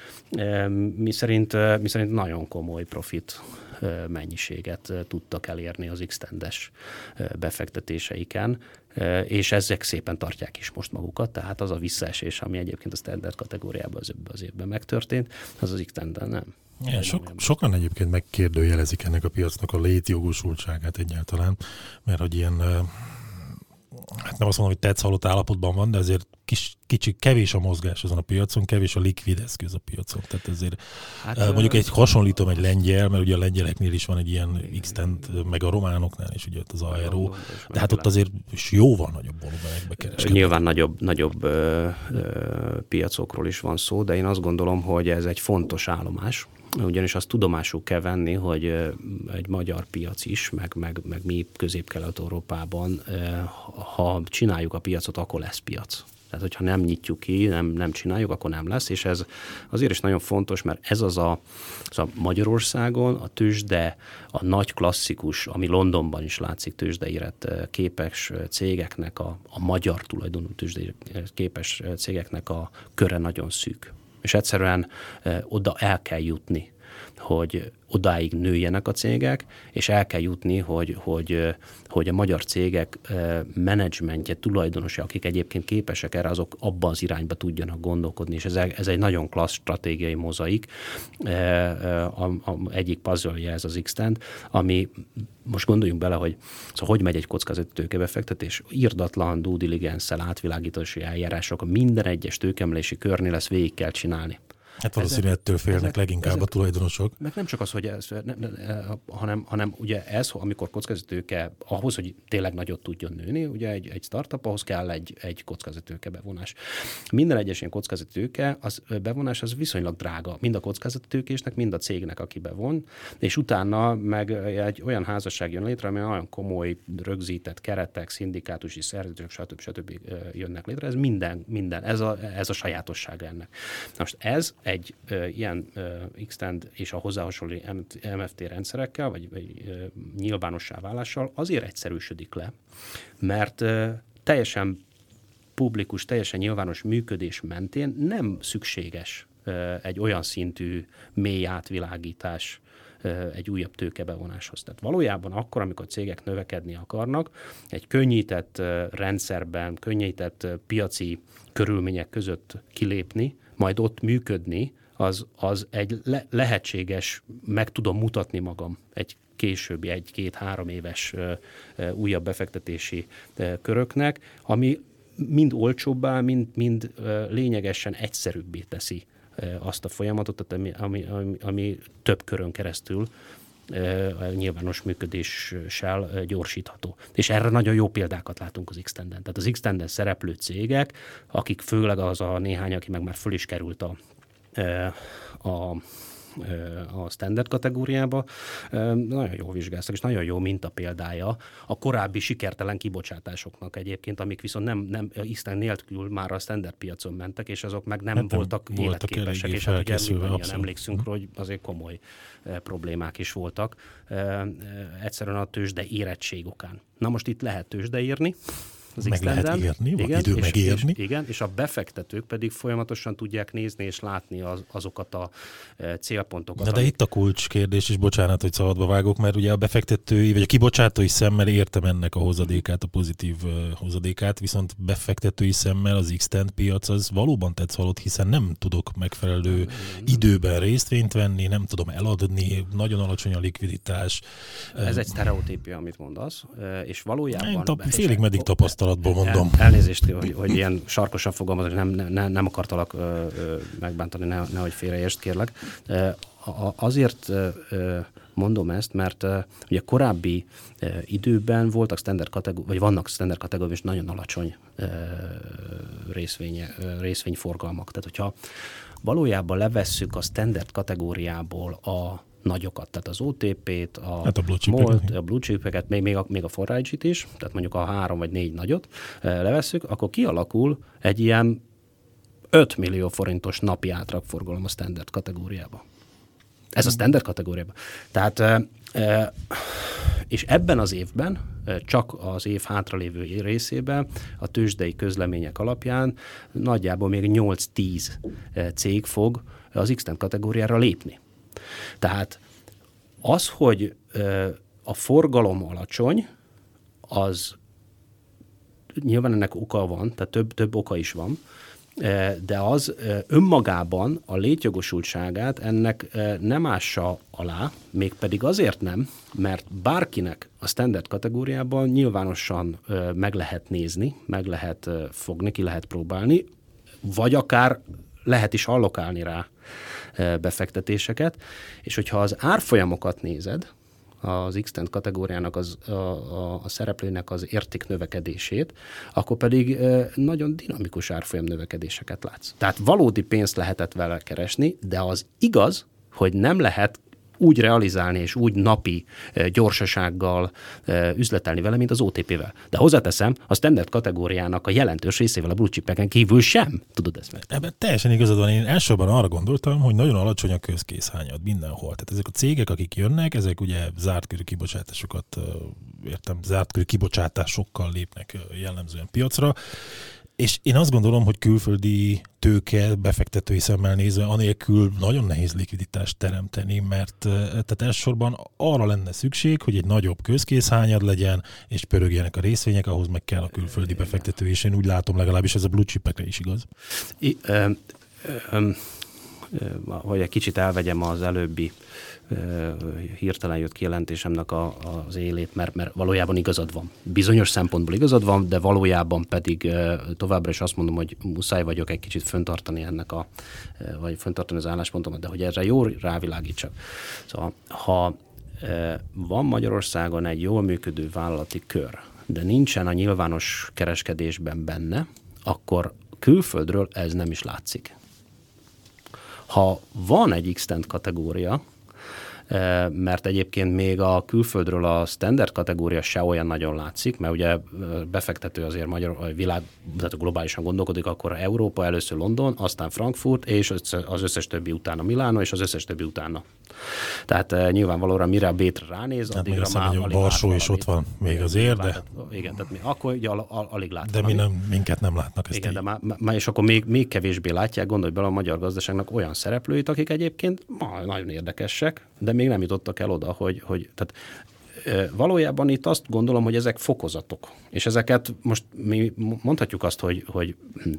mi szerint, mi szerint nagyon komoly profit mennyiséget tudtak elérni az x befektetéseiken, és ezek szépen tartják is most magukat, tehát az a visszaesés, ami egyébként a standard kategóriában az, az évben megtörtént, az az x nem. Igen, sok, sokan egyébként megkérdőjelezik ennek a piacnak a létjogosultságát egyáltalán, mert hogy ilyen, hát nem azt mondom, hogy tetsz halott állapotban van, de azért kis, kicsi, kevés a mozgás ezen a piacon, kevés a likvid eszköz a piacon. Tehát ezért hát, mondjuk egy hasonlítom egy lengyel, mert ugye a lengyeleknél is van egy ilyen x meg a románoknál is ugye ott az aero, de hát ott azért is jóval nagyobb volumenekbe kereskednek. Nyilván nagyobb, nagyobb ö, ö, piacokról is van szó, de én azt gondolom, hogy ez egy fontos állomás, ugyanis azt tudomásul kell venni, hogy egy magyar piac is, meg, meg, meg mi Közép-Kelet-Európában, ha csináljuk a piacot, akkor lesz piac. Tehát, hogyha nem nyitjuk ki, nem, nem csináljuk, akkor nem lesz, és ez azért is nagyon fontos, mert ez az a, az a Magyarországon a tőzsde, a nagy klasszikus, ami Londonban is látszik tőzsdeírett képes cégeknek, a, a magyar tulajdonú tőzsde képes cégeknek a köre nagyon szűk. És egyszerűen oda el kell jutni, hogy odáig nőjenek a cégek, és el kell jutni, hogy, hogy, hogy a magyar cégek menedzsmentje, tulajdonosa, akik egyébként képesek erre, azok abban az irányba tudjanak gondolkodni, és ez, ez egy nagyon klassz stratégiai mozaik. A, a, egyik puzzle ez az x ami most gondoljunk bele, hogy szóval hogy megy egy kockázati tőkebefektetés, írdatlan due diligence-szel átvilágítási eljárások, minden egyes tőkemlési körnél ezt végig kell csinálni. Hát valószínűleg ettől félnek ezek, leginkább ezek, a tulajdonosok. Meg nem csak az, hogy ez, ne, ne, ne, hanem, hanem ugye ez, amikor kockázatőke, ahhoz, hogy tényleg nagyot tudjon nőni, ugye egy, egy startup, ahhoz kell egy, egy kockázatőke bevonás. Minden egyes ilyen kockázatőke, az bevonás az viszonylag drága, mind a kockázatőkésnek, mind a cégnek, aki bevon, és utána meg egy olyan házasság jön létre, ami olyan komoly, rögzített keretek, szindikátusi szerződések, stb. stb. jönnek létre. Ez minden, minden, ez a, ez a sajátosság ennek. Most ez egy ö, ilyen ö, Xtend és a hozzá hasonló MFT rendszerekkel, vagy, vagy ö, nyilvánossá válással azért egyszerűsödik le, mert ö, teljesen publikus, teljesen nyilvános működés mentén nem szükséges ö, egy olyan szintű mély átvilágítás egy újabb tőkebevonáshoz. Tehát valójában akkor, amikor cégek növekedni akarnak, egy könnyített rendszerben, könnyített piaci körülmények között kilépni, majd ott működni, az, az egy le- lehetséges, meg tudom mutatni magam egy későbbi egy-két-három éves ö, ö, újabb befektetési ö, köröknek, ami mind olcsóbbá, mind, mind lényegesen egyszerűbbé teszi azt a folyamatot, ami, ami, ami, ami több körön keresztül nyilvános működéssel gyorsítható. És erre nagyon jó példákat látunk az x Tehát az x szereplő cégek, akik főleg az a néhány, aki meg már föl is került a, a a standard kategóriába, nagyon jó vizsgáztak, és nagyon jó minta példája a korábbi sikertelen kibocsátásoknak egyébként, amik viszont nem, nem Isten nélkül már a standard piacon mentek, és azok meg nem, hát voltak, voltak életképesek, és hát ugye mindannyian emlékszünk, hogy azért komoly problémák is voltak, egyszerűen a tőzsde érettség okán. Na most itt lehet tőzsde írni, az meg lehet érni, van igen, idő és, megérni. És, igen, és a befektetők pedig folyamatosan tudják nézni és látni az, azokat a e, célpontokat. Na de amik... itt a kulcs kérdés, és bocsánat, hogy szabadba vágok, mert ugye a befektetői, vagy a kibocsátói szemmel értem ennek a hozadékát, a pozitív uh, hozadékát, viszont befektetői szemmel az x piac az valóban tetsz halott, hiszen nem tudok megfelelő időben részvényt venni, nem tudom eladni, nagyon alacsony a likviditás. Ez egy sztereotípia, amit mondasz, és valójában... Én tap, félig meddig tapasztalat tapasztalatból mondom. El, elnézést, hogy, hogy ilyen sarkosan fogalmazok, nem, nem, nem akartalak ö, ö, megbántani, ne, nehogy félreértsd, kérlek. Azért mondom ezt, mert ugye korábbi időben voltak standard kategóri, vagy vannak standard kategóriák, és nagyon alacsony részvény, részvényforgalmak. Tehát, hogyha valójában levesszük a standard kategóriából a nagyokat, tehát az OTP-t, a, hát a blue MOLT, a blue chipeket, még, még a, még a forrágyit is, tehát mondjuk a három vagy négy nagyot levesszük, akkor kialakul egy ilyen 5 millió forintos napi átragforgalom a standard kategóriába. Ez a standard kategóriában. Tehát e, e, És ebben az évben, csak az év hátralévő részében a tőzsdei közlemények alapján nagyjából még 8-10 cég fog az x kategóriára lépni. Tehát az, hogy a forgalom alacsony, az nyilván ennek oka van, tehát több, több oka is van, de az önmagában a létjogosultságát ennek nem ássa alá, mégpedig azért nem, mert bárkinek a standard kategóriában nyilvánosan meg lehet nézni, meg lehet fogni, ki lehet próbálni, vagy akár lehet is allokálni rá befektetéseket, és hogyha az árfolyamokat nézed, az x kategóriának az, a, a, a szereplőnek az érték növekedését, akkor pedig nagyon dinamikus árfolyam növekedéseket látsz. Tehát valódi pénzt lehetett vele keresni, de az igaz, hogy nem lehet úgy realizálni és úgy napi gyorsasággal üzletelni vele, mint az OTP-vel. De hozzáteszem, a standard kategóriának a jelentős részével a blue kívül sem tudod ezt meg. Ebben teljesen igazad van. Én elsősorban arra gondoltam, hogy nagyon alacsony a közkészhányad mindenhol. Tehát ezek a cégek, akik jönnek, ezek ugye zárt körű kibocsátásokat, értem, zárt körű kibocsátásokkal lépnek jellemzően piacra, és én azt gondolom, hogy külföldi tőke befektetői szemmel nézve, anélkül nagyon nehéz likviditást teremteni, mert tehát elsősorban arra lenne szükség, hogy egy nagyobb közkészhányad legyen, és pörögjenek a részvények, ahhoz meg kell a külföldi befektető, és én úgy látom legalábbis ez a blue chipekre is igaz. I, ö, ö, ö, hogy egy kicsit elvegyem az előbbi hirtelen jött kijelentésemnek a, az élét, mert, mert valójában igazad van. Bizonyos szempontból igazad van, de valójában pedig továbbra is azt mondom, hogy muszáj vagyok egy kicsit föntartani ennek a, vagy föntartani az álláspontomat, de hogy erre jól rávilágítsak. Szóval, ha van Magyarországon egy jól működő vállalati kör, de nincsen a nyilvános kereskedésben benne, akkor külföldről ez nem is látszik. Ha van egy x kategória, mert egyébként még a külföldről a standard kategória se olyan nagyon látszik, mert ugye befektető azért magyar, világ, tehát globálisan gondolkodik, akkor Európa, először London, aztán Frankfurt, és az összes többi utána Milánó, és az összes többi utána. Tehát nyilvánvalóan mire a Bétre ránéz, hát addigra már alig Varsó is ott van még azért, de... Tehát, igen, tehát mi, akkor ugye al, al, alig látnak. De mi nem, minket nem látnak ezt Igen, így. de már, már, és akkor még, még kevésbé látják, gondolj bele a magyar gazdaságnak olyan szereplőit, akik egyébként ma, nagyon érdekesek, de még nem jutottak el oda, hogy, hogy tehát valójában itt azt gondolom, hogy ezek fokozatok. És ezeket most mi mondhatjuk azt, hogy, hogy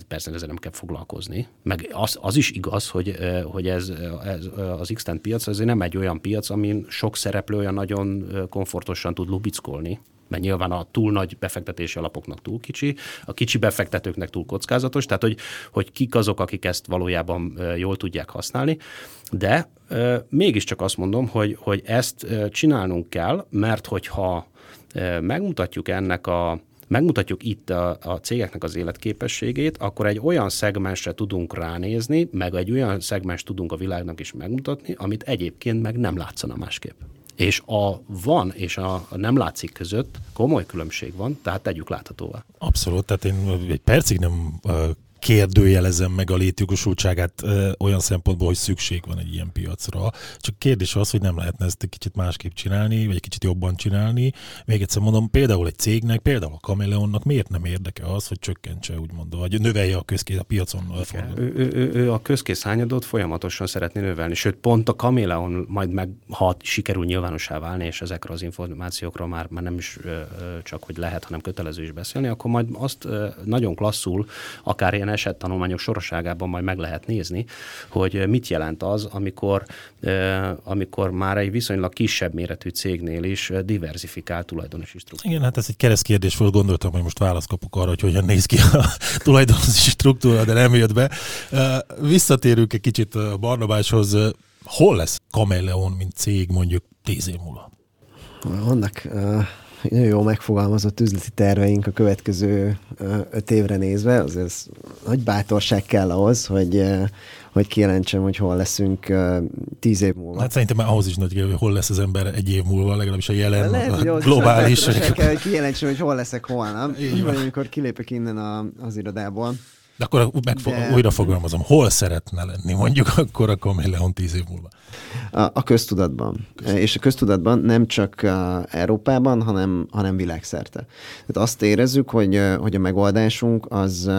persze ezzel nem kell foglalkozni, meg az, az is igaz, hogy, hogy ez, ez az x piac azért nem egy olyan piac, amin sok szereplő olyan nagyon komfortosan tud lubickolni, mert nyilván a túl nagy befektetési alapoknak túl kicsi, a kicsi befektetőknek túl kockázatos, tehát hogy, hogy kik azok, akik ezt valójában jól tudják használni, de mégiscsak azt mondom, hogy, hogy ezt csinálnunk kell, mert hogyha megmutatjuk ennek a megmutatjuk itt a, a cégeknek az életképességét, akkor egy olyan szegmensre tudunk ránézni, meg egy olyan szegmens tudunk a világnak is megmutatni, amit egyébként meg nem látszana másképp. És a van és a nem látszik között komoly különbség van, tehát tegyük láthatóvá. Abszolút, tehát én egy percig nem kérdőjelezem meg a létjogosultságát olyan szempontból, hogy szükség van egy ilyen piacra. Csak kérdés az, hogy nem lehetne ezt egy kicsit másképp csinálni, vagy egy kicsit jobban csinálni. Még egyszer mondom, például egy cégnek, például a Kameleonnak miért nem érdeke az, hogy csökkentse, úgymond, vagy növelje a közkész a piacon Ő, ő, ő, ő, a közkész hányadót folyamatosan szeretné növelni, sőt pont a Kameleon majd meg, ha sikerül nyilvánossá válni, és ezekről az információkról már, már nem is csak, hogy lehet, hanem kötelező is beszélni, akkor majd azt nagyon klasszul, akár ilyen esettanulmányok sorosságában majd meg lehet nézni, hogy mit jelent az, amikor, amikor már egy viszonylag kisebb méretű cégnél is diversifikált tulajdonosi struktúra. Igen, hát ez egy keresztkérdés volt, gondoltam, hogy most választ kapok arra, hogy hogyan néz ki a tulajdonosi struktúra, de nem jött be. Visszatérünk egy kicsit a Barnabáshoz. Hol lesz Kameleon, mint cég mondjuk tíz év múlva? Vannak nagyon jó megfogalmazott üzleti terveink a következő öt évre nézve, azért ez nagy bátorság kell ahhoz, hogy, hogy kijelentsem, hogy hol leszünk tíz év múlva. Hát szerintem már ahhoz is nagy, hogy hol lesz az ember egy év múlva, legalábbis a jelen, Lehet, a globális. Lehet, kell, hogy kijelentsem, hogy hol leszek holnap, vagy amikor kilépek innen a, az irodából. De akkor megfog, De... újra fogalmazom, hol szeretne lenni mondjuk akkor a Kameleon tíz év múlva? A, a köztudatban. köztudatban. És a köztudatban nem csak Európában, hanem, hanem világszerte. Tehát azt érezzük, hogy, hogy a megoldásunk az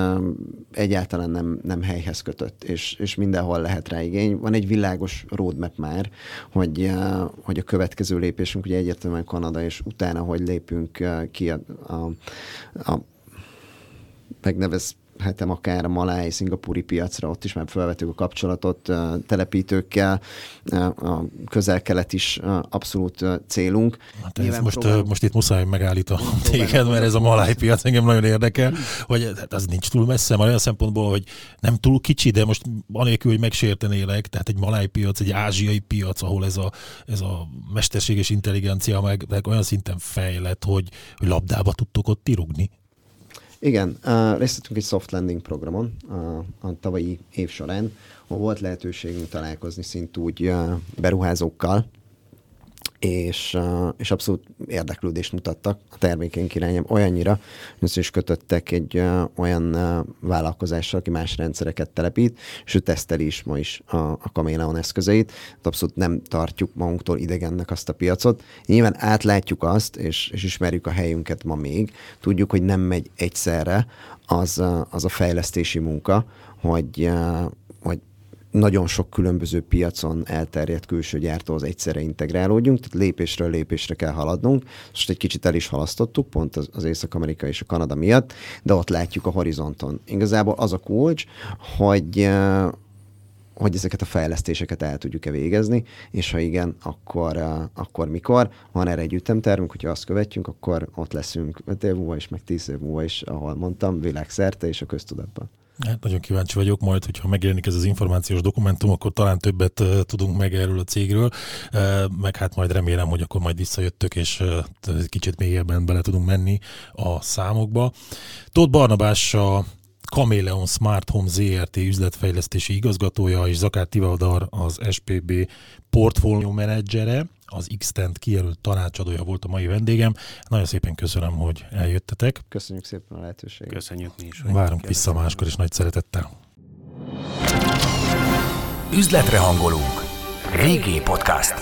egyáltalán nem, nem helyhez kötött, és, és mindenhol lehet rá igény. Van egy világos roadmap már, hogy, hogy a következő lépésünk ugye egyértelműen Kanada, és utána, hogy lépünk ki a, a, a megnevez hetem akár a maláj, szingapúri piacra, ott is már felvettük a kapcsolatot telepítőkkel, a közel-kelet is abszolút célunk. Hát ez most, próbálunk... most itt muszáj megállítom téged, mert ez a maláj piac engem nagyon érdekel, hogy hát az nincs túl messze, már olyan szempontból, hogy nem túl kicsi, de most anélkül, hogy megsértenélek, tehát egy maláj piac, egy ázsiai piac, ahol ez a, ez a mesterséges intelligencia meg, meg olyan szinten fejlett, hogy, hogy labdába tudtok ott tirugni. Igen, részt vettünk egy soft landing programon uh, a tavalyi év során, ahol volt lehetőségünk találkozni szintúgy uh, beruházókkal, és, és abszolút érdeklődést mutattak a termékeink irányában olyannyira, hogy is kötöttek egy olyan vállalkozással, aki más rendszereket telepít, és ő teszteli is ma is a, a Kameleon eszközeit. Tehát abszolút nem tartjuk magunktól idegennek azt a piacot. Nyilván átlátjuk azt, és, és ismerjük a helyünket ma még. Tudjuk, hogy nem megy egyszerre az, az a fejlesztési munka, hogy, hogy nagyon sok különböző piacon elterjedt külső gyártóhoz egyszerre integrálódjunk, tehát lépésről lépésre kell haladnunk. Most egy kicsit el is halasztottuk, pont az, az Észak-Amerika és a Kanada miatt, de ott látjuk a horizonton. Igazából az a kulcs, hogy eh, hogy ezeket a fejlesztéseket el tudjuk-e végezni, és ha igen, akkor, uh, akkor mikor. Van erre egy ütemtervünk, hogyha azt követjünk, akkor ott leszünk 5 év múlva is, meg 10 év múlva is, ahol mondtam, világszerte és a köztudatban. Hát nagyon kíváncsi vagyok, majd, hogyha megjelenik ez az információs dokumentum, akkor talán többet tudunk meg erről a cégről, uh, meg hát majd remélem, hogy akkor majd visszajöttök, és uh, kicsit mélyebben bele tudunk menni a számokba. Tóth Barnabás a Kameleon Smart Home ZRT. üzletfejlesztési igazgatója, és Zakár Tivadar az SPB portfólió menedzsere, az x kijelölt tanácsadója volt a mai vendégem. Nagyon szépen köszönöm, hogy eljöttetek. Köszönjük szépen a lehetőséget. Köszönjük mi is. Várunk vissza máskor is nagy szeretettel. Üzletre hangolunk. Régi podcast.